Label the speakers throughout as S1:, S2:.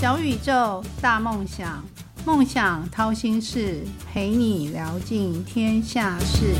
S1: 小宇宙，大梦想，梦想掏心事，陪你聊尽天下事。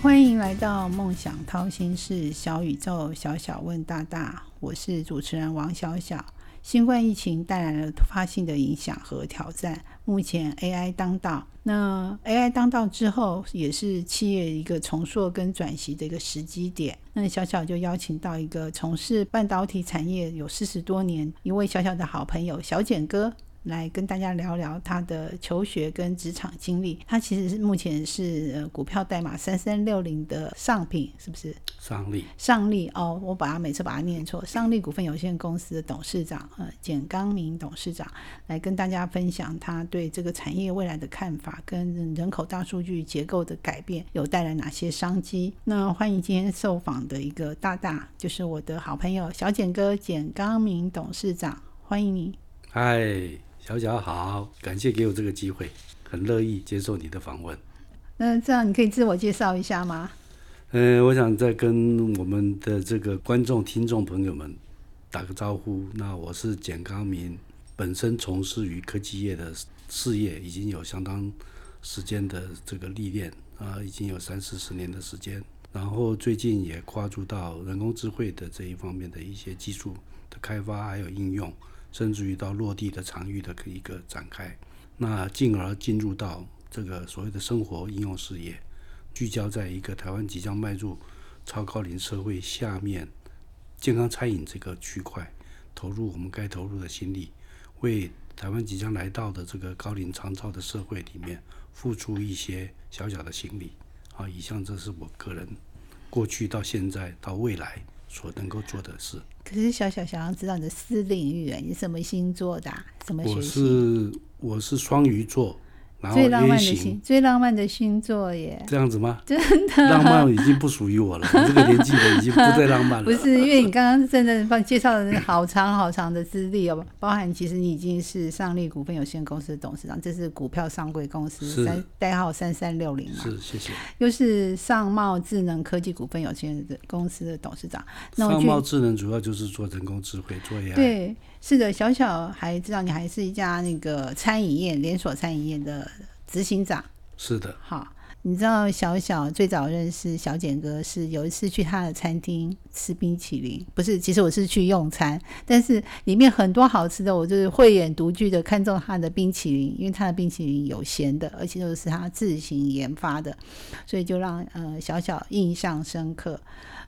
S1: 欢迎来到梦想掏心事，小宇宙，小小问大大，我是主持人王小小。新冠疫情带来了突发性的影响和挑战。目前 AI 当道，那 AI 当道之后，也是企业一个重塑跟转型的一个时机点。那小小就邀请到一个从事半导体产业有四十多年一位小小的好朋友小简哥。来跟大家聊聊他的求学跟职场经历。他其实是目前是呃股票代码三三六零的上品，是不是？
S2: 上利。
S1: 上利哦，我把它每次把它念错。上利股份有限公司的董事长呃简刚明董事长来跟大家分享他对这个产业未来的看法，跟人口大数据结构的改变有带来哪些商机。那欢迎今天受访的一个大大，就是我的好朋友小简哥简刚明董事长，欢迎你。
S2: 嗨。小小好，感谢给我这个机会，很乐意接受你的访问。
S1: 那这样你可以自我介绍一下吗？
S2: 嗯，我想再跟我们的这个观众、听众朋友们打个招呼。那我是简刚明，本身从事于科技业的事业，已经有相当时间的这个历练啊，已经有三四十年的时间。然后最近也跨入到人工智慧的这一方面的一些技术的开发还有应用。甚至于到落地的场域的一个展开，那进而进入到这个所谓的生活应用事业，聚焦在一个台湾即将迈入超高龄社会下面健康餐饮这个区块，投入我们该投入的心力，为台湾即将来到的这个高龄长照的社会里面付出一些小小的心力。啊，以上这是我个人过去到现在到未来所能够做的事。
S1: 可是小小想要知道你的私领域，你什么星座的？什么学？
S2: 我是我是双鱼座。
S1: 最浪漫的星，最浪漫的星座耶！
S2: 这样子吗？
S1: 真的，
S2: 浪漫已经不属于我了。我这个年纪的已经不再浪漫了。
S1: 不是，因为你刚刚真的帮介绍的好长好长的资历哦，包含其实你已经是上利股份有限公司的董事长，这是股票上柜公司，三代号三三六零嘛。
S2: 是，谢谢。
S1: 又是上茂智能科技股份有限公司的董事长。
S2: 上茂智能主要就是做人工智慧，做 AI。
S1: 对。是的，小小还知道你还是一家那个餐饮业连锁餐饮业的执行长。
S2: 是的，
S1: 好，你知道小小最早认识小简哥是有一次去他的餐厅吃冰淇淋，不是，其实我是去用餐，但是里面很多好吃的，我就是慧眼独具的看中他的冰淇淋，因为他的冰淇淋有咸的，而且都是他自行研发的，所以就让呃小小印象深刻。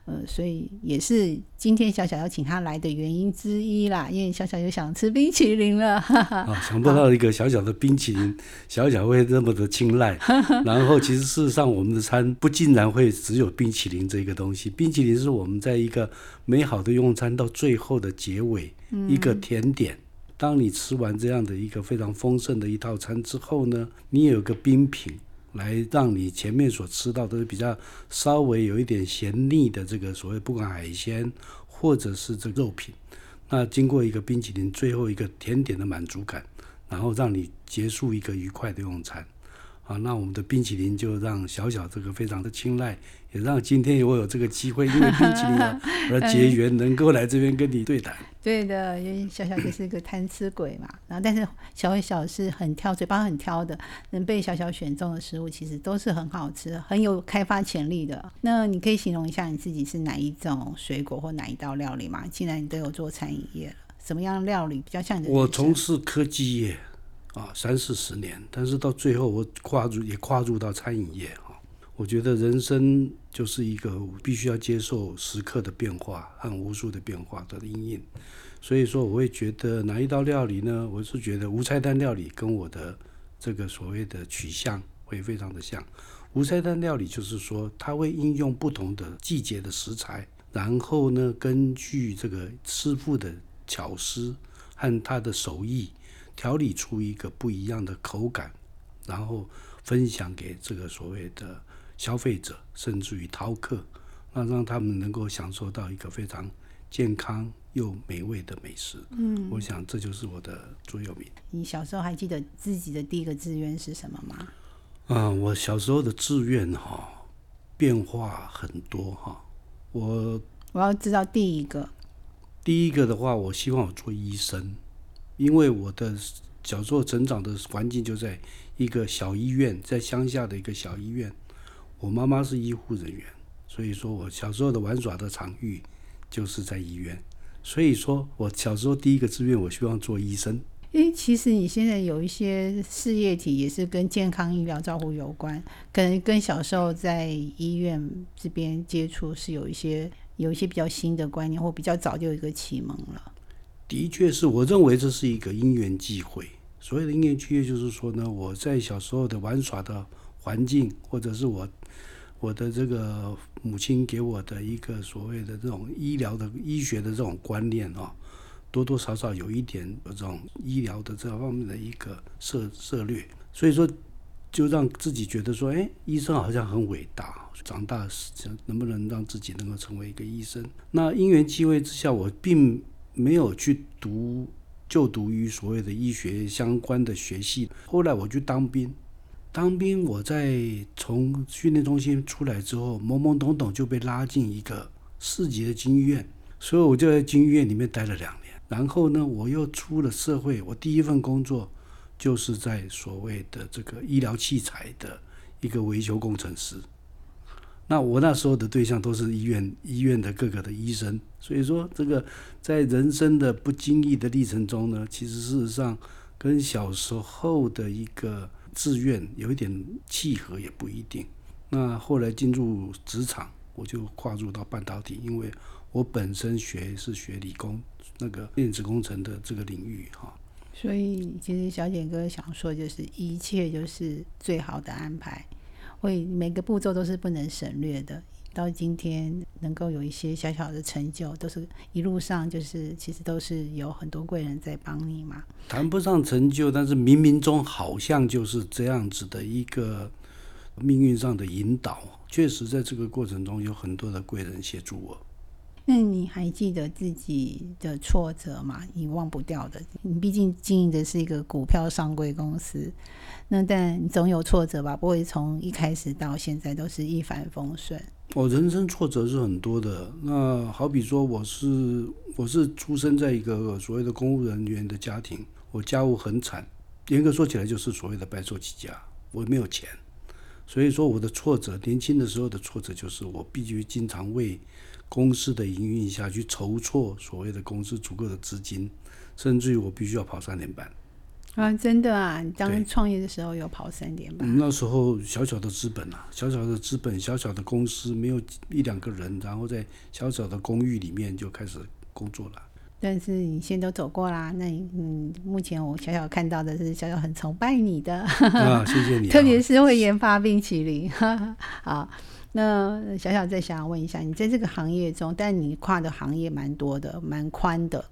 S1: 呃，所以也是今天小小要请他来的原因之一啦，因为小小又想吃冰淇淋了。啊，
S2: 想不到一个小小的冰淇淋，小小会那么的青睐。然后，其实事实上，我们的餐不竟然会只有冰淇淋这个东西。冰淇淋是我们在一个美好的用餐到最后的结尾，一个甜点。当你吃完这样的一个非常丰盛的一套餐之后呢，你也有个冰品。来让你前面所吃到的比较稍微有一点咸腻的这个所谓不管海鲜或者是这肉品，那经过一个冰淇淋最后一个甜点的满足感，然后让你结束一个愉快的用餐，啊，那我们的冰淇淋就让小小这个非常的青睐。也让今天我有这个机会，因为冰淇淋 而结缘，能够来这边跟你对谈。
S1: 对的，因为小小就是一个贪吃鬼嘛，然后但是小小是很挑，嘴巴很挑的，能被小小选中的食物其实都是很好吃，很有开发潜力的。那你可以形容一下你自己是哪一种水果或哪一道料理吗？既然你都有做餐饮业了，什么样料理比较像你的？
S2: 我从事科技业啊三四十年，但是到最后我跨入也跨入到餐饮业。我觉得人生就是一个必须要接受时刻的变化和无数的变化的阴影，所以说我会觉得哪一道料理呢？我是觉得无菜单料理跟我的这个所谓的取向会非常的像。无菜单料理就是说，它会应用不同的季节的食材，然后呢，根据这个师傅的巧思和他的手艺，调理出一个不一样的口感，然后分享给这个所谓的。消费者甚至于饕客，那让他们能够享受到一个非常健康又美味的美食。嗯，我想这就是我的座右铭。
S1: 你小时候还记得自己的第一个志愿是什么吗？
S2: 嗯，我小时候的志愿哈变化很多哈。我
S1: 我要知道第一个，
S2: 第一个的话，我希望我做医生，因为我的小时候成长的环境就在一个小医院，在乡下的一个小医院。我妈妈是医护人员，所以说我小时候的玩耍的场域就是在医院。所以说我小时候第一个志愿，我希望做医生。
S1: 诶，其实你现在有一些事业体也是跟健康医疗照护有关，可能跟小时候在医院这边接触是有一些有一些比较新的观念，或比较早就有一个启蒙了。
S2: 的确是我认为这是一个因缘际会。所谓的因缘际会，就是说呢，我在小时候的玩耍的环境，或者是我我的这个母亲给我的一个所谓的这种医疗的医学的这种观念啊。多多少少有一点这种医疗的这方面的一个涉涉略，所以说就让自己觉得说，哎，医生好像很伟大。长大时能不能让自己能够成为一个医生？那因缘际会之下，我并没有去读就读于所谓的医学相关的学系。后来我去当兵，当兵我在从训练中心出来之后，懵懵懂懂就被拉进一个市级的军医院，所以我就在军医院里面待了两年。然后呢，我又出了社会，我第一份工作就是在所谓的这个医疗器材的一个维修工程师。那我那时候的对象都是医院医院的各个的医生，所以说这个在人生的不经意的历程中呢，其实事实上跟小时候的一个志愿有一点契合也不一定。那后来进入职场，我就跨入到半导体，因为我本身学是学理工。那个电子工程的这个领域哈，
S1: 所以其实小简哥想说，就是一切就是最好的安排，会每个步骤都是不能省略的。到今天能够有一些小小的成就，都是一路上就是其实都是有很多贵人在帮你嘛。
S2: 谈不上成就，但是冥冥中好像就是这样子的一个命运上的引导。确实在这个过程中有很多的贵人协助我。
S1: 那你还记得自己的挫折吗？你忘不掉的。你毕竟经营的是一个股票上柜公司，那但总有挫折吧？不会从一开始到现在都是一帆风顺。
S2: 我人生挫折是很多的。那好比说，我是我是出生在一个所谓的公务人员的家庭，我家务很惨，严格说起来就是所谓的白手起家，我没有钱。所以说我的挫折，年轻的时候的挫折就是我必须经常为。公司的营运下去筹措所谓的公司足够的资金，甚至于我必须要跑三点半
S1: 啊！真的啊，你当创业的时候有跑三点半？
S2: 那时候小小的资本啊，小小的资本，小小的公司，没有一两个人，然后在小小的公寓里面就开始工作了。
S1: 但是你现在都走过啦，那你嗯，目前我小小看到的是小小很崇拜你的
S2: 啊，谢谢你，
S1: 特别是会研发冰淇淋，好。那小小再想问一下，你在这个行业中，但你跨的行业蛮多的，蛮宽的，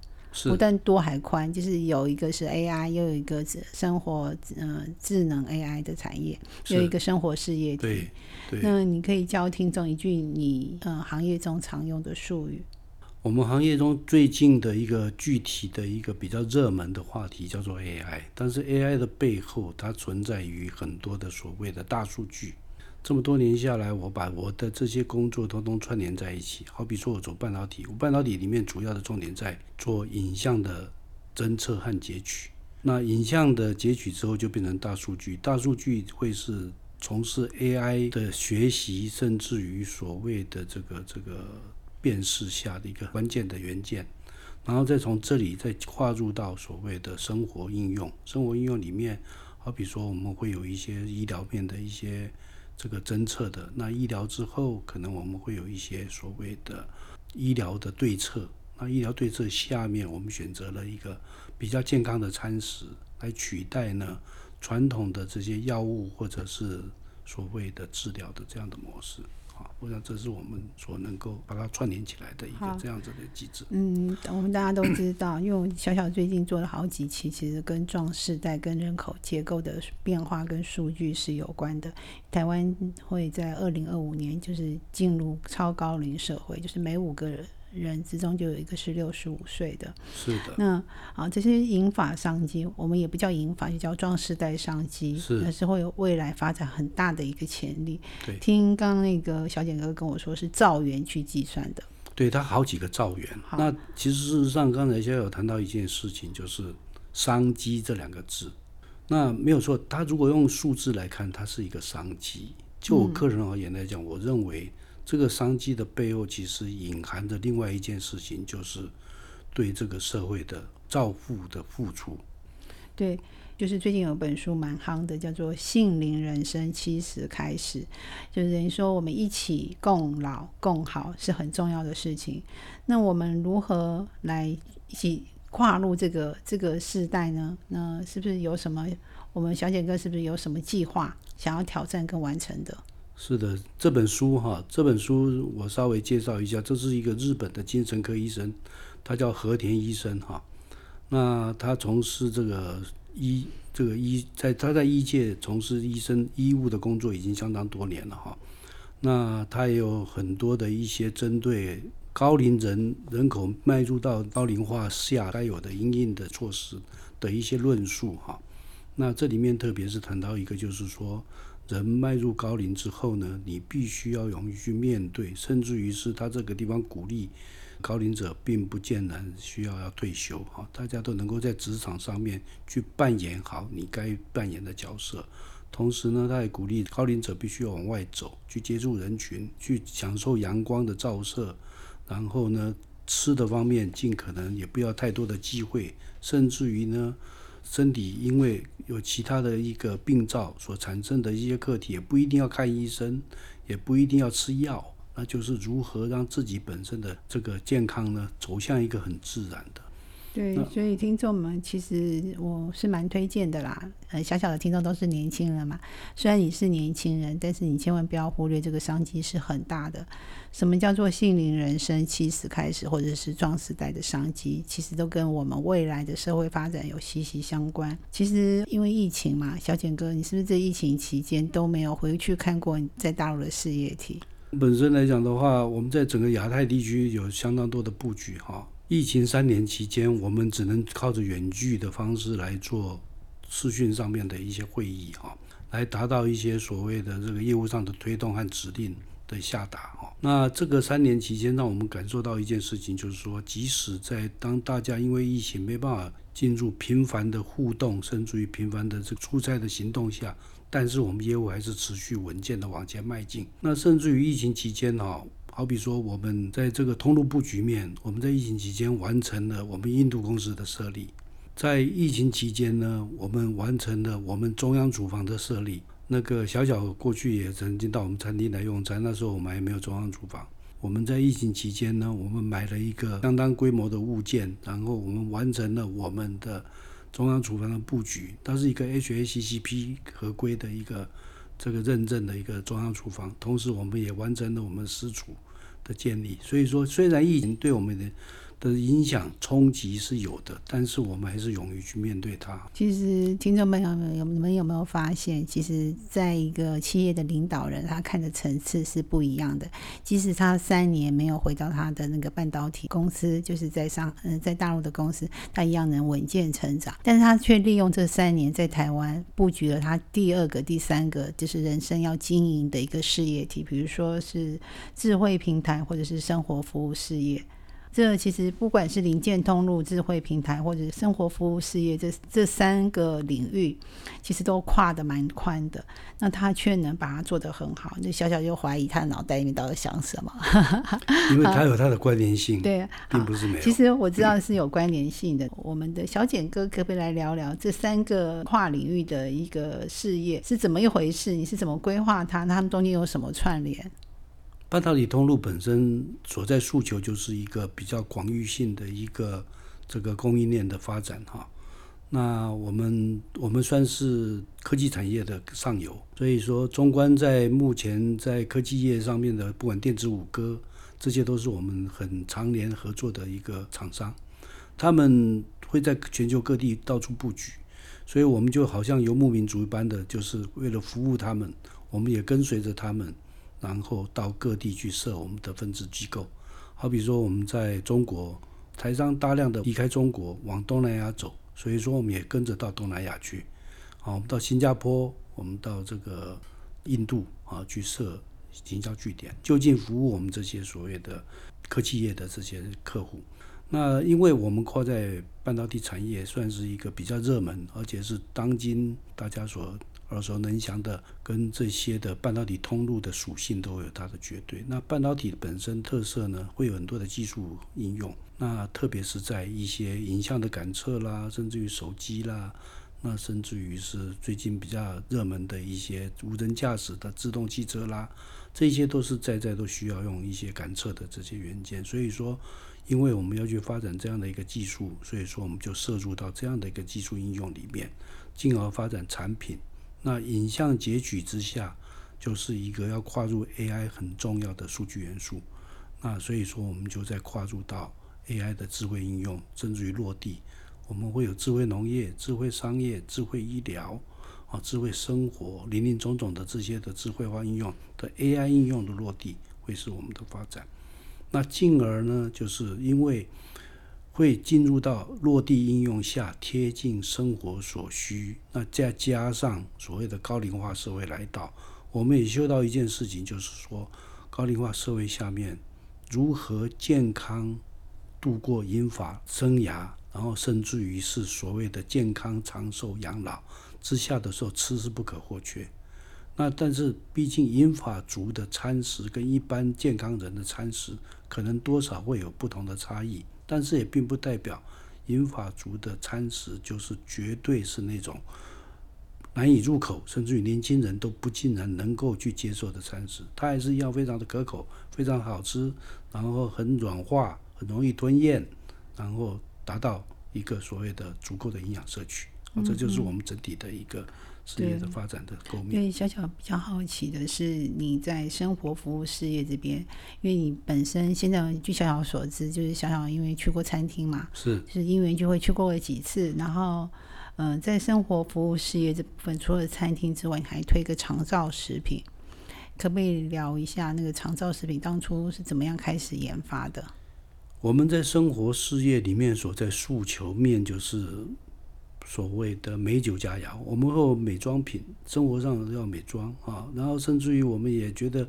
S1: 不但多还宽，就是有一个是 AI，又有一个生活呃智能 AI 的产业，有一个生活事业
S2: 体。对，
S1: 那你可以教听众一句你呃行业中常用的术语。
S2: 我们行业中最近的一个具体的一个比较热门的话题叫做 AI，但是 AI 的背后它存在于很多的所谓的大数据。这么多年下来，我把我的这些工作通通串联在一起。好比说，我做半导体，我半导体里面主要的重点在做影像的侦测和截取。那影像的截取之后，就变成大数据。大数据会是从事 AI 的学习，甚至于所谓的这个这个辨识下的一个关键的元件。然后再从这里再跨入到所谓的生活应用。生活应用里面，好比说，我们会有一些医疗面的一些。这个侦测的那医疗之后，可能我们会有一些所谓的医疗的对策。那医疗对策下面，我们选择了一个比较健康的餐食来取代呢传统的这些药物或者是所谓的治疗的这样的模式。啊，我想这是我们所能够把它串联起来的一个这样子的机制。
S1: 嗯，我们大家都知道，因为小小最近做了好几期，其实跟壮世代、跟人口结构的变化跟数据是有关的。台湾会在二零二五年就是进入超高龄社会，就是每五个人。人之中就有一个是六十五岁的，
S2: 是的。
S1: 那啊，这些银发商机，我们也不叫银发，就叫壮世代商机，
S2: 是，
S1: 是会有未来发展很大的一个潜力。
S2: 对，
S1: 听刚刚那个小简哥跟我说，是造元去计算的。
S2: 对，他好几个兆元。那其实事实上，刚才小友谈到一件事情，就是商机这两个字。那没有错，他如果用数字来看，它是一个商机。就我个人而言来讲，我认为这个商机的背后，其实隐含着另外一件事情，就是对这个社会的造福的付出。
S1: 对，就是最近有本书蛮夯的，叫做《杏林人生七十开始》，就等于说我们一起共老共好是很重要的事情。那我们如何来一起跨入这个这个世代呢？那是不是有什么？我们小简哥是不是有什么计划想要挑战跟完成的？
S2: 是的，这本书哈，这本书我稍微介绍一下，这是一个日本的精神科医生，他叫和田医生哈。那他从事这个医这个医在他在医界从事医生医务的工作已经相当多年了哈。那他也有很多的一些针对高龄人人口迈入到高龄化下该有的应应的措施的一些论述哈。那这里面特别是谈到一个，就是说人迈入高龄之后呢，你必须要勇于去面对，甚至于是他这个地方鼓励。高龄者并不见得需要要退休哈，大家都能够在职场上面去扮演好你该扮演的角色。同时呢，他也鼓励高龄者必须要往外走，去接触人群，去享受阳光的照射。然后呢，吃的方面尽可能也不要太多的机会，甚至于呢，身体因为有其他的一个病灶所产生的一些课题，也不一定要看医生，也不一定要吃药。那就是如何让自己本身的这个健康呢，走向一个很自然的。
S1: 对，所以听众们其实我是蛮推荐的啦。呃，小小的听众都是年轻人嘛，虽然你是年轻人，但是你千万不要忽略这个商机是很大的。什么叫做性龄人生七十开始，或者是壮时代的商机，其实都跟我们未来的社会发展有息息相关。其实因为疫情嘛，小简哥，你是不是这疫情期间都没有回去看过你在大陆的事业体？
S2: 本身来讲的话，我们在整个亚太地区有相当多的布局哈。疫情三年期间，我们只能靠着远距的方式来做视讯上面的一些会议哈，来达到一些所谓的这个业务上的推动和指令的下达哈。那这个三年期间，让我们感受到一件事情，就是说，即使在当大家因为疫情没办法进入频繁的互动，甚至于频繁的这个出差的行动下。但是我们业务还是持续稳健的往前迈进。那甚至于疫情期间哈，好比说我们在这个通路布局面，我们在疫情期间完成了我们印度公司的设立。在疫情期间呢，我们完成了我们中央厨房的设立。那个小小过去也曾经到我们餐厅来用餐，那时候我们还没有中央厨房。我们在疫情期间呢，我们买了一个相当规模的物件，然后我们完成了我们的。中央厨房的布局，它是一个 HACCP 合规的一个这个认证的一个中央厨房，同时我们也完成了我们私厨的建立。所以说，虽然疫情对我们的的影响冲击是有的，但是我们还是勇于去面对它。
S1: 其实，听众朋友们有你们有没有发现，其实在一个企业的领导人，他看的层次是不一样的。即使他三年没有回到他的那个半导体公司，就是在上嗯在大陆的公司，他一样能稳健成长。但是他却利用这三年在台湾布局了他第二个、第三个，就是人生要经营的一个事业体，比如说是智慧平台或者是生活服务事业。这其实不管是零件通路、智慧平台或者生活服务事业，这这三个领域，其实都跨的蛮宽的。那他却能把它做得很好，那小小就怀疑他脑袋里面到底想什么。
S2: 因为他有他的关联性，
S1: 对，
S2: 并不是没有。
S1: 其实我知道是有关联性的。我们的小简哥可不可以来聊聊这三个跨领域的一个事业是怎么一回事？你是怎么规划它？他们中间有什么串联？
S2: 半导体通路本身所在诉求就是一个比较广域性的一个这个供应链的发展哈。那我们我们算是科技产业的上游，所以说中观在目前在科技业上面的，不管电子五哥，这些都是我们很常年合作的一个厂商。他们会在全球各地到处布局，所以我们就好像游牧民族一般的，就是为了服务他们，我们也跟随着他们。然后到各地去设我们的分支机构，好比说我们在中国，台商大量的离开中国往东南亚走，所以说我们也跟着到东南亚去。好，我们到新加坡，我们到这个印度啊去设营销据点，就近服务我们这些所谓的科技业的这些客户。那因为我们跨在半导体产业算是一个比较热门，而且是当今大家所耳熟能详的，跟这些的半导体通路的属性都有它的绝对。那半导体本身特色呢，会有很多的技术应用。那特别是在一些影像的感测啦，甚至于手机啦，那甚至于是最近比较热门的一些无人驾驶的自动汽车啦，这些都是在在都需要用一些感测的这些元件。所以说。因为我们要去发展这样的一个技术，所以说我们就摄入到这样的一个技术应用里面，进而发展产品。那影像截取之下，就是一个要跨入 AI 很重要的数据元素。那所以说，我们就在跨入到 AI 的智慧应用，甚至于落地，我们会有智慧农业、智慧商业、智慧医疗啊、智慧生活，林林总总的这些的智慧化应用的 AI 应用的落地，会是我们的发展。那进而呢，就是因为会进入到落地应用下，贴近生活所需。那再加上所谓的高龄化社会来到，我们也修到一件事情，就是说高龄化社会下面如何健康度过银发生涯，然后甚至于是所谓的健康长寿养老之下的时候，吃是不可或缺。那但是毕竟银发族的餐食跟一般健康人的餐食可能多少会有不同的差异，但是也并不代表银发族的餐食就是绝对是那种难以入口，甚至于年轻人都不尽然能够去接受的餐食，它还是一样非常的可口，非常好吃，然后很软化，很容易吞咽，然后达到一个所谓的足够的营养摄取，这就是我们整体的一个。事业的发展的构面。
S1: 对，小小比较好奇的是，你在生活服务事业这边，因为你本身现在据小小所知，就是小小因为去过餐厅嘛，
S2: 是
S1: 是因为就会去过了几次。然后，嗯，在生活服务事业这部分，除了餐厅之外，你还推个长照食品，可不可以聊一下那个长照食品当初是怎么样开始研发的？
S2: 我们在生活事业里面所在诉求面就是。所谓的美酒佳肴，我们会美妆品，生活上要美妆啊，然后甚至于我们也觉得，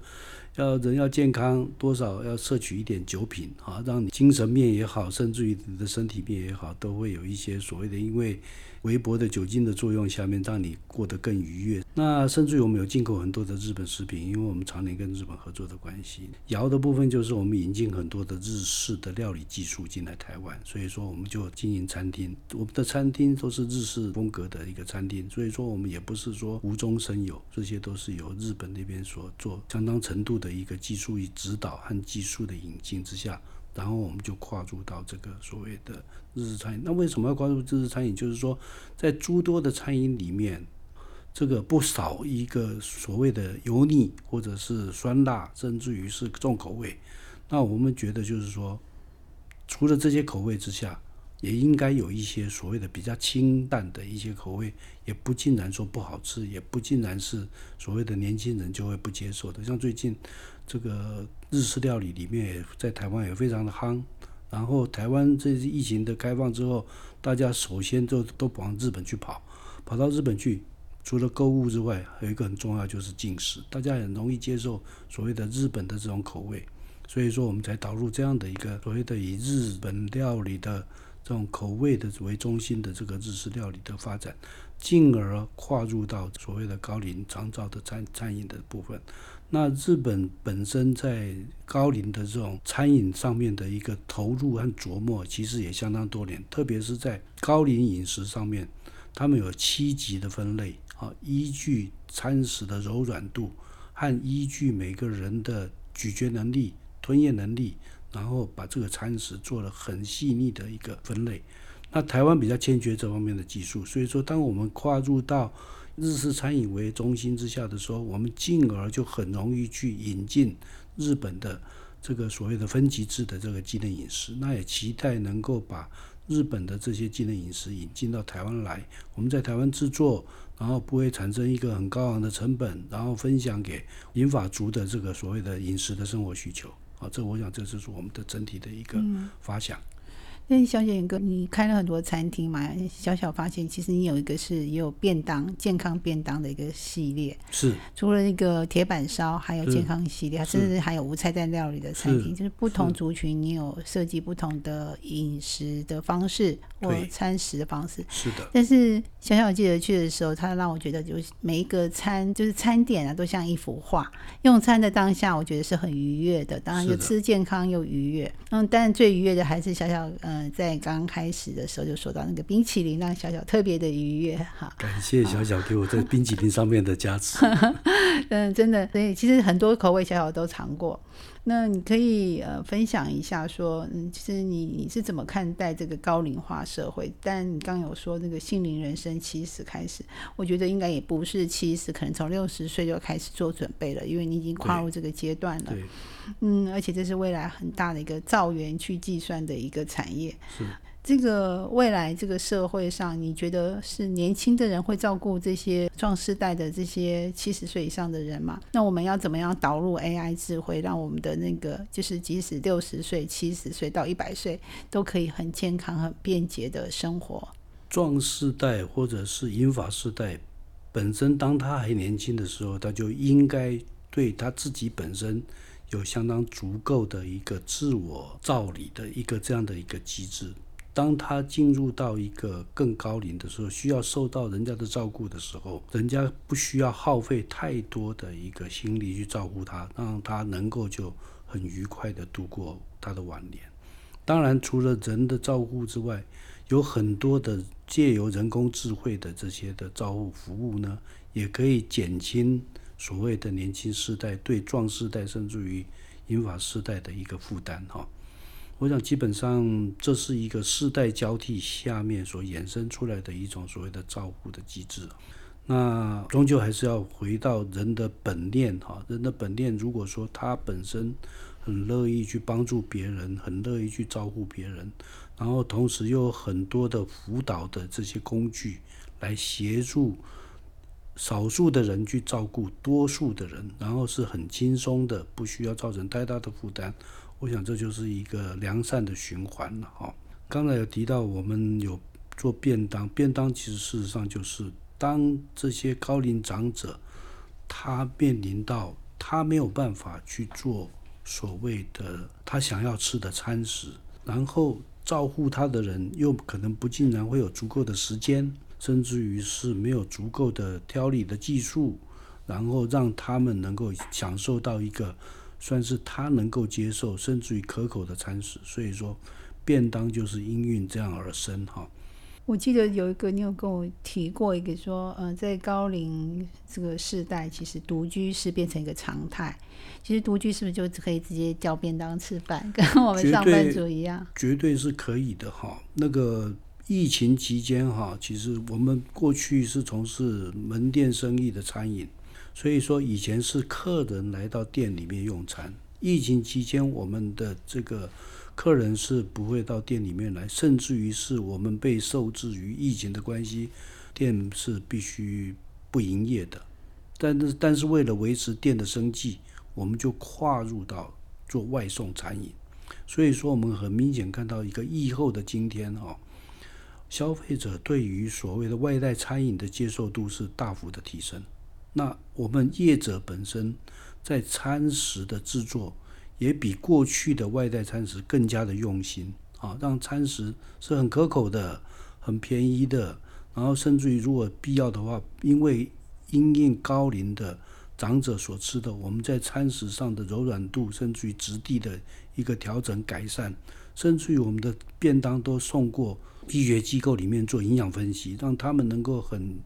S2: 要人要健康，多少要摄取一点酒品啊，让你精神面也好，甚至于你的身体面也好，都会有一些所谓的因为。微薄的酒精的作用下面，让你过得更愉悦。那甚至于我们有进口很多的日本食品，因为我们常年跟日本合作的关系。窑的部分就是我们引进很多的日式的料理技术进来台湾，所以说我们就经营餐厅。我们的餐厅都是日式风格的一个餐厅，所以说我们也不是说无中生有，这些都是由日本那边所做相当程度的一个技术与指导和技术的引进之下。然后我们就跨入到这个所谓的日式餐饮。那为什么要跨入日式餐饮？就是说，在诸多的餐饮里面，这个不少一个所谓的油腻，或者是酸辣，甚至于是重口味。那我们觉得就是说，除了这些口味之下，也应该有一些所谓的比较清淡的一些口味，也不尽然说不好吃，也不尽然是所谓的年轻人就会不接受的。像最近这个日式料理里面，也在台湾也非常的夯。然后台湾这次疫情的开放之后，大家首先就都往日本去跑，跑到日本去，除了购物之外，还有一个很重要就是进食，大家很容易接受所谓的日本的这种口味，所以说我们才导入这样的一个所谓的以日本料理的。这种口味的为中心的这个日式料理的发展，进而跨入到所谓的高龄长照的餐餐饮的部分。那日本本身在高龄的这种餐饮上面的一个投入和琢磨，其实也相当多年。特别是在高龄饮食上面，他们有七级的分类啊，依据餐食的柔软度和依据每个人的咀嚼能力、吞咽能力。然后把这个餐食做了很细腻的一个分类。那台湾比较欠缺这方面的技术，所以说当我们跨入到日式餐饮为中心之下的时候，我们进而就很容易去引进日本的这个所谓的分级制的这个机能饮食。那也期待能够把日本的这些机能饮食引进到台湾来，我们在台湾制作，然后不会产生一个很高昂的成本，然后分享给银发族的这个所谓的饮食的生活需求。啊，这我想这就是我们的整体的一个发想。
S1: 那小姐哥，你开了很多餐厅嘛？小小发现，其实你有一个是也有便当、健康便当的一个系列。
S2: 是，
S1: 除了那个铁板烧，还有健康系列，甚至还有无菜单料理的餐厅，就是不同族群，你有设计不同的饮食的方式或餐食的方式。
S2: 是的。
S1: 但是小小记得去的时候，他让我觉得，就是每一个餐，就是餐点啊，都像一幅画。用餐的当下，我觉得是很愉悦的。当然，就吃健康又愉悦。嗯，但最愉悦的还是小小，嗯，在刚开始的时候就说到那个冰淇淋，让小小特别的愉悦。哈，
S2: 感谢小小给我在冰淇淋上面的加持。
S1: 嗯，真的，所以其实很多口味小小都尝过。那你可以呃分享一下，说嗯，其实你你是怎么看待这个高龄化社会？但你刚有说那个心灵人生七十开始，我觉得应该也不是七十，可能从六十岁就开始做准备了，因为你已经跨入这个阶段了。嗯，而且这是未来很大的一个造园去计算的一个产业。
S2: 是。
S1: 这个未来这个社会上，你觉得是年轻的人会照顾这些壮世代的这些七十岁以上的人吗？那我们要怎么样导入 AI 智慧，让我们的那个就是即使六十岁、七十岁到一百岁都可以很健康、很便捷的生活？
S2: 壮世代或者是银发世代，本身当他还年轻的时候，他就应该对他自己本身有相当足够的一个自我照理的一个这样的一个机制。当他进入到一个更高龄的时候，需要受到人家的照顾的时候，人家不需要耗费太多的一个心力去照顾他，让他能够就很愉快的度过他的晚年。当然，除了人的照顾之外，有很多的借由人工智慧的这些的照顾服务呢，也可以减轻所谓的年轻世代对壮世代甚至于银发世代的一个负担哈。我想，基本上这是一个世代交替下面所衍生出来的一种所谓的照顾的机制。那终究还是要回到人的本念哈，人的本念，如果说他本身很乐意去帮助别人，很乐意去照顾别人，然后同时又有很多的辅导的这些工具来协助少数的人去照顾多数的人，然后是很轻松的，不需要造成太大的负担。我想这就是一个良善的循环了哈。刚才有提到我们有做便当，便当其实事实上就是当这些高龄长者他面临到他没有办法去做所谓的他想要吃的餐食，然后照顾他的人又可能不竟然会有足够的时间，甚至于是没有足够的调理的技术，然后让他们能够享受到一个。算是他能够接受，甚至于可口的餐食，所以说便当就是因运这样而生哈。
S1: 我记得有一个你有跟我提过一个说，嗯，在高龄这个世代，其实独居是变成一个常态。其实独居是不是就可以直接叫便当吃饭，跟我们上班族一样？
S2: 绝对是可以的哈。那个疫情期间哈，其实我们过去是从事门店生意的餐饮。所以说，以前是客人来到店里面用餐。疫情期间，我们的这个客人是不会到店里面来，甚至于是我们被受制于疫情的关系，店是必须不营业的。但是，但是为了维持店的生计，我们就跨入到做外送餐饮。所以说，我们很明显看到一个疫后的今天哈，消费者对于所谓的外带餐饮的接受度是大幅的提升。那我们业者本身在餐食的制作，也比过去的外带餐食更加的用心啊，让餐食是很可口的、很便宜的，然后甚至于如果必要的话，因为因应高龄的长者所吃的，我们在餐食上的柔软度，甚至于质地的一个调整改善，甚至于我们的便当都送过医学机构里面做营养分析，让他们能够很。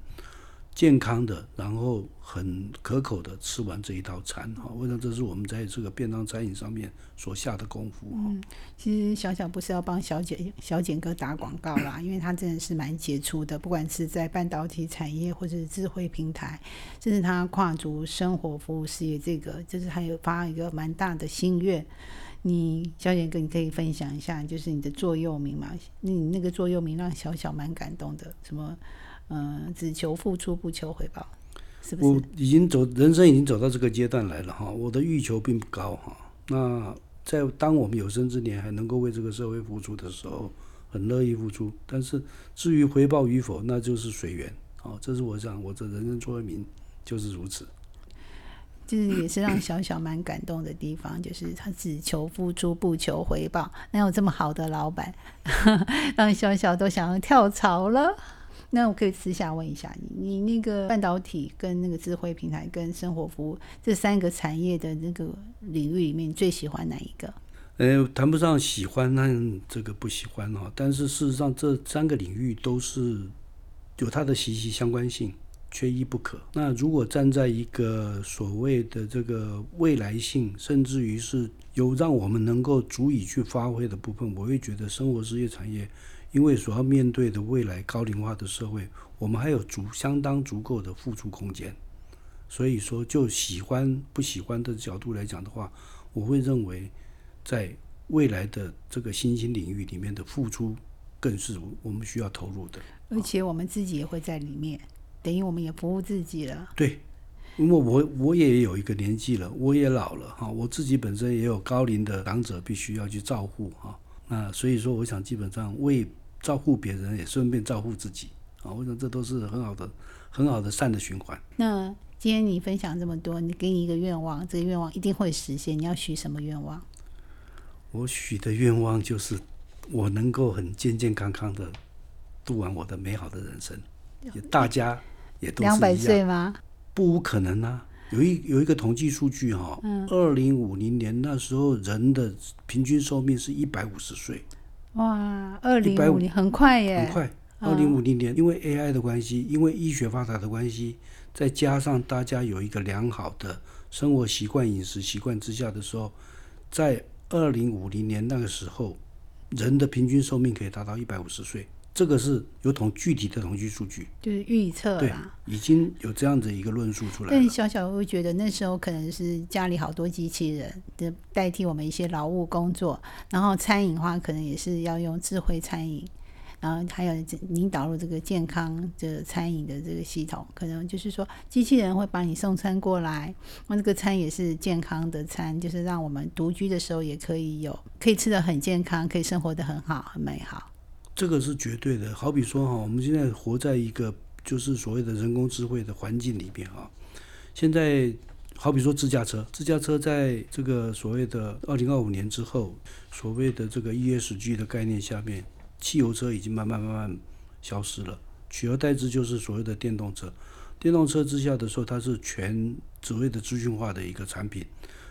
S2: 健康的，然后很可口的吃完这一道餐哈，我想这是我们在这个便当餐饮上面所下的功夫
S1: 嗯，其实小小不是要帮小姐小简哥打广告啦，因为他真的是蛮杰出的，不管是在半导体产业或者是智慧平台，甚至他跨足生活服务事业，这个就是还有发一个蛮大的心愿。你小简哥，你可以分享一下，就是你的座右铭嘛？你那个座右铭让小小蛮感动的，什么？嗯，只求付出不求回报，是不
S2: 是？我已经走，人生已经走到这个阶段来了哈。我的欲求并不高哈。那在当我们有生之年还能够为这个社会付出的时候，很乐意付出。但是至于回报与否，那就是随缘。哦，这是我想我这人生座右铭就是如此。
S1: 就是也是让小小蛮感动的地方，就是他只求付出不求回报，哪有这么好的老板，让小小都想要跳槽了？那我可以私下问一下你，你那个半导体跟那个智慧平台跟生活服务这三个产业的那个领域里面，最喜欢哪一个？
S2: 呃，谈不上喜欢，那这个不喜欢哦。但是事实上，这三个领域都是有它的息息相关性。缺一不可。那如果站在一个所谓的这个未来性，甚至于是有让我们能够足以去发挥的部分，我会觉得生活事业产业，因为所要面对的未来高龄化的社会，我们还有足相当足够的付出空间。所以说，就喜欢不喜欢的角度来讲的话，我会认为，在未来的这个新兴领域里面的付出，更是我们需要投入的。
S1: 而且我们自己也会在里面。等于我们也服务自己了。
S2: 对，因为我我也有一个年纪了，我也老了哈，我自己本身也有高龄的长者必须要去照顾哈。那所以说，我想基本上为照顾别人，也顺便照顾自己啊。我想这都是很好的、很好的善的循环。
S1: 那今天你分享这么多，你给你一个愿望，这个愿望一定会实现。你要许什么愿望？
S2: 我许的愿望就是我能够很健健康康的度完我的美好的人生，大家也都。
S1: 两百岁吗？
S2: 不无可能啊！有一有一个统计数据哈，二零五零年那时候人的平均寿命是一百五十岁。
S1: 哇，二零五零很快耶！
S2: 很快，二零五零年，因为 AI 的关系，因为医学发达的关系，再加上大家有一个良好的生活习惯、饮食习惯之下的时候，在二零五零年那个时候，人的平均寿命可以达到一百五十岁。这个是有统具体的统计数据，
S1: 就是预测
S2: 对，已经有这样子一个论述出来。
S1: 但小小会觉得那时候可能是家里好多机器人的代替我们一些劳务工作，然后餐饮的话可能也是要用智慧餐饮，然后还有您导入这个健康的餐饮的这个系统，可能就是说机器人会把你送餐过来，那这个餐也是健康的餐，就是让我们独居的时候也可以有，可以吃的很健康，可以生活的很好，很美好。
S2: 这个是绝对的，好比说哈，我们现在活在一个就是所谓的人工智慧的环境里边啊。现在好比说自驾车，自驾车在这个所谓的二零二五年之后，所谓的这个 ESG 的概念下面，汽油车已经慢慢慢慢消失了，取而代之就是所谓的电动车。电动车之下的时候，它是全所谓的资讯化的一个产品，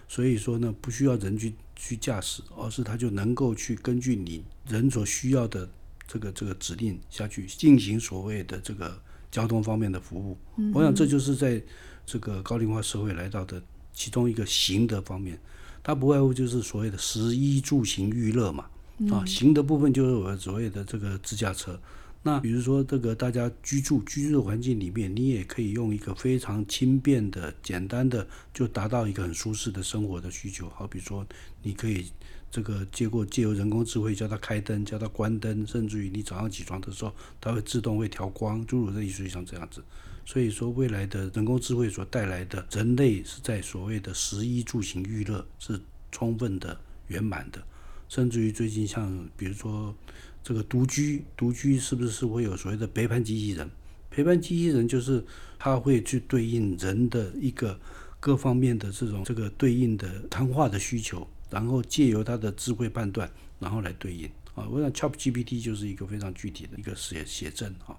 S2: 所以说呢，不需要人去去驾驶，而是它就能够去根据你人所需要的。这个这个指令下去进行所谓的这个交通方面的服务，我想这就是在这个高龄化社会来到的其中一个行的方面，它不外乎就是所谓的食衣住行娱乐嘛，啊，行的部分就是我所谓的这个自驾车。那比如说这个大家居住居住的环境里面，你也可以用一个非常轻便的、简单的，就达到一个很舒适的生活的需求。好比说，你可以。这个借过借由人工智慧叫它开灯，叫它关灯，甚至于你早上起床的时候，它会自动会调光，诸如这类像这样子。所以说，未来的人工智慧所带来的人类是在所谓的食衣住行娱乐是充分的圆满的，甚至于最近像比如说这个独居，独居是不是会有所谓的陪伴机器人？陪伴机器人就是它会去对应人的一个各方面的这种这个对应的谈话的需求。然后借由它的智慧判断，然后来对应啊，我想 Chat GPT 就是一个非常具体的一个写写证啊，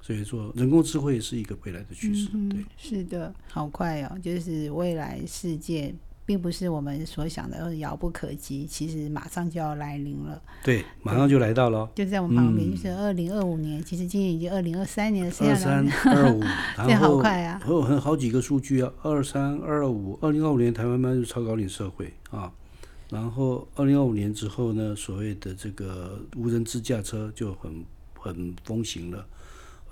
S2: 所以说人工智慧是一个未来的趋势，对，
S1: 是的，好快哦，就是未来世界。并不是我们所想的遥不可及，其实马上就要来临了。
S2: 对，马上就来到了，
S1: 就在我们旁边，就是二零二五年。其实今年已经二零二三年了，
S2: 二三二五，
S1: 这好快啊！
S2: 还有好几个数据啊，二三二五，二零二五年台湾迈入超高龄社会啊。然后二零二五年之后呢，所谓的这个无人自驾车就很很风行了。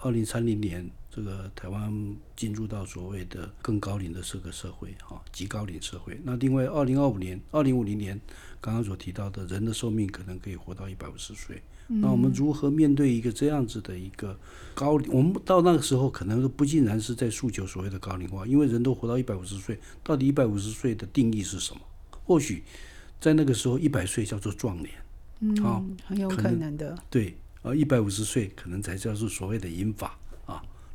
S2: 二零三零年。这个台湾进入到所谓的更高龄的这个社会，哈，极高龄社会。那另外，二零二五年、二零五零年，刚刚所提到的人的寿命可能可以活到一百五十岁。那我们如何面对一个这样子的一个高龄？我们到那个时候，可能都不尽然是在诉求所谓的高龄化，因为人都活到一百五十岁，到底一百五十岁的定义是什么？或许在那个时候，一百岁叫做壮年，好
S1: 嗯，很有可
S2: 可能
S1: 能的。
S2: 对，呃，一百五十岁可能才叫做所谓的银发啊，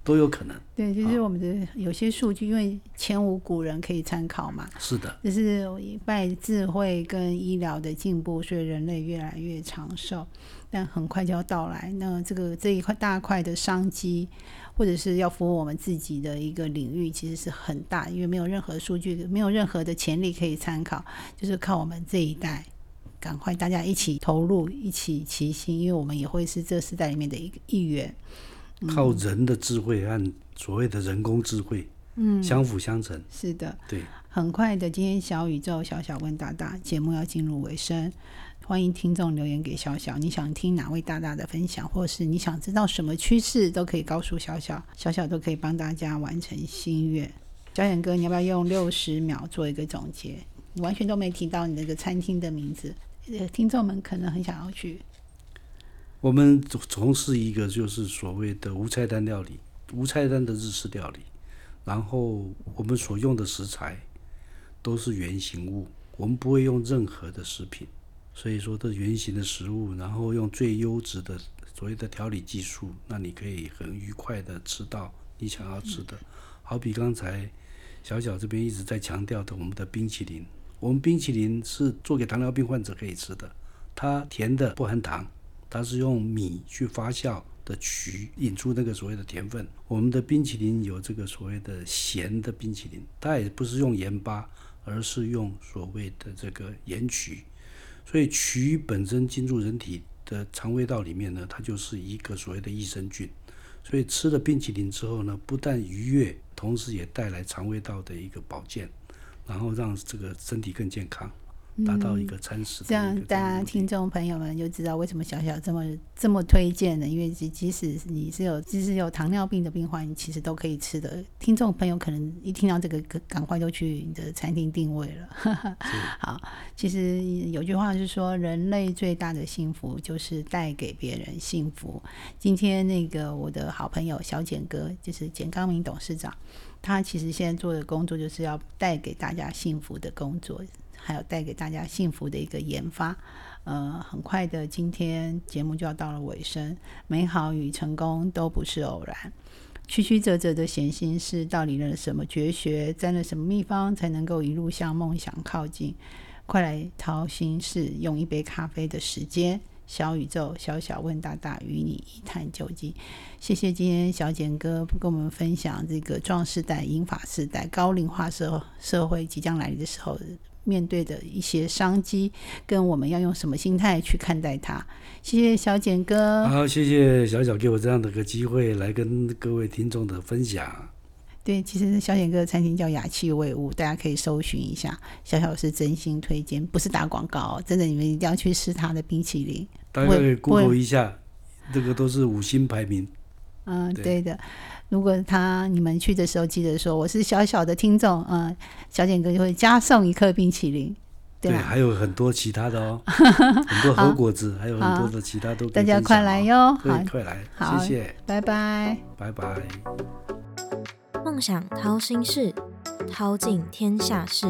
S2: 都有可能。
S1: 对，就是我们的有些数据，因为前无古人可以参考嘛，
S2: 是的，
S1: 就是拜智慧跟医疗的进步，所以人类越来越长寿，但很快就要到来。那这个这一块大块的商机，或者是要服务我们自己的一个领域，其实是很大，因为没有任何数据，没有任何的潜力可以参考，就是靠我们这一代。赶快大家一起投入，一起齐心，因为我们也会是这时代里面的一个一员。
S2: 靠人的智慧和所谓的人工智慧，嗯，相辅相成。
S1: 是的，
S2: 对，
S1: 很快的，今天小宇宙小小问大大节目要进入尾声，欢迎听众留言给小小，你想听哪位大大的分享，或是你想知道什么趋势，都可以告诉小小，小小都可以帮大家完成心愿。小远哥，你要不要用六十秒做一个总结？你完全都没提到你那个餐厅的名字，呃，听众们可能很想要去。
S2: 我们从从事一个就是所谓的无菜单料理，无菜单的日式料理，然后我们所用的食材都是原形物，我们不会用任何的食品，所以说这原形的食物，然后用最优质的所谓的调理技术，那你可以很愉快的吃到你想要吃的。好比刚才小小这边一直在强调的我们的冰淇淋，我们冰淇淋是做给糖尿病患者可以吃的，它甜的不含糖。它是用米去发酵的曲引出那个所谓的甜分。我们的冰淇淋有这个所谓的咸的冰淇淋，它也不是用盐巴，而是用所谓的这个盐曲。所以曲本身进入人体的肠胃道里面呢，它就是一个所谓的益生菌。所以吃了冰淇淋之后呢，不但愉悦，同时也带来肠胃道的一个保健，然后让这个身体更健康。达到一个餐食、
S1: 嗯，这样大家听众朋友们就知道为什么小小这么这么推荐的，因为即即使你是有即使有糖尿病的病患，你其实都可以吃的。听众朋友可能一听到这个，赶快就去你的餐厅定位了。好，其实有句话是说，人类最大的幸福就是带给别人幸福。今天那个我的好朋友小简哥，就是简刚明董事长，他其实现在做的工作就是要带给大家幸福的工作。还有带给大家幸福的一个研发，呃，很快的，今天节目就要到了尾声。美好与成功都不是偶然，曲曲折折的闲心事，到底了什么绝学，沾了什么秘方，才能够一路向梦想靠近？快来掏心事，用一杯咖啡的时间，小宇宙小小问大大，与你一探究竟。谢谢今天小简哥跟我们分享这个壮世代、英法时代、高龄化社社会即将来临的时候。面对的一些商机，跟我们要用什么心态去看待它？谢谢小简哥。
S2: 好，谢谢小小给我这样的个机会来跟各位听众的分享。
S1: 对，其实小简哥的餐厅叫雅气味物，大家可以搜寻一下。小小是真心推荐，不是打广告，真的，你们一定要去吃他的冰淇淋。
S2: 大家可以 Google 一下，这个都是五星排名。
S1: 嗯，对的。如果他你们去的时候，记得说我是小小的听众，嗯，小简哥就会加送一颗冰淇淋，
S2: 对还有很多其他的哦，很多核果子，还有很多的其他都。
S1: 大家快来哟，
S2: 好，快来，谢谢，
S1: 拜拜，
S2: 拜拜。
S3: 梦想掏心事，掏尽天下事。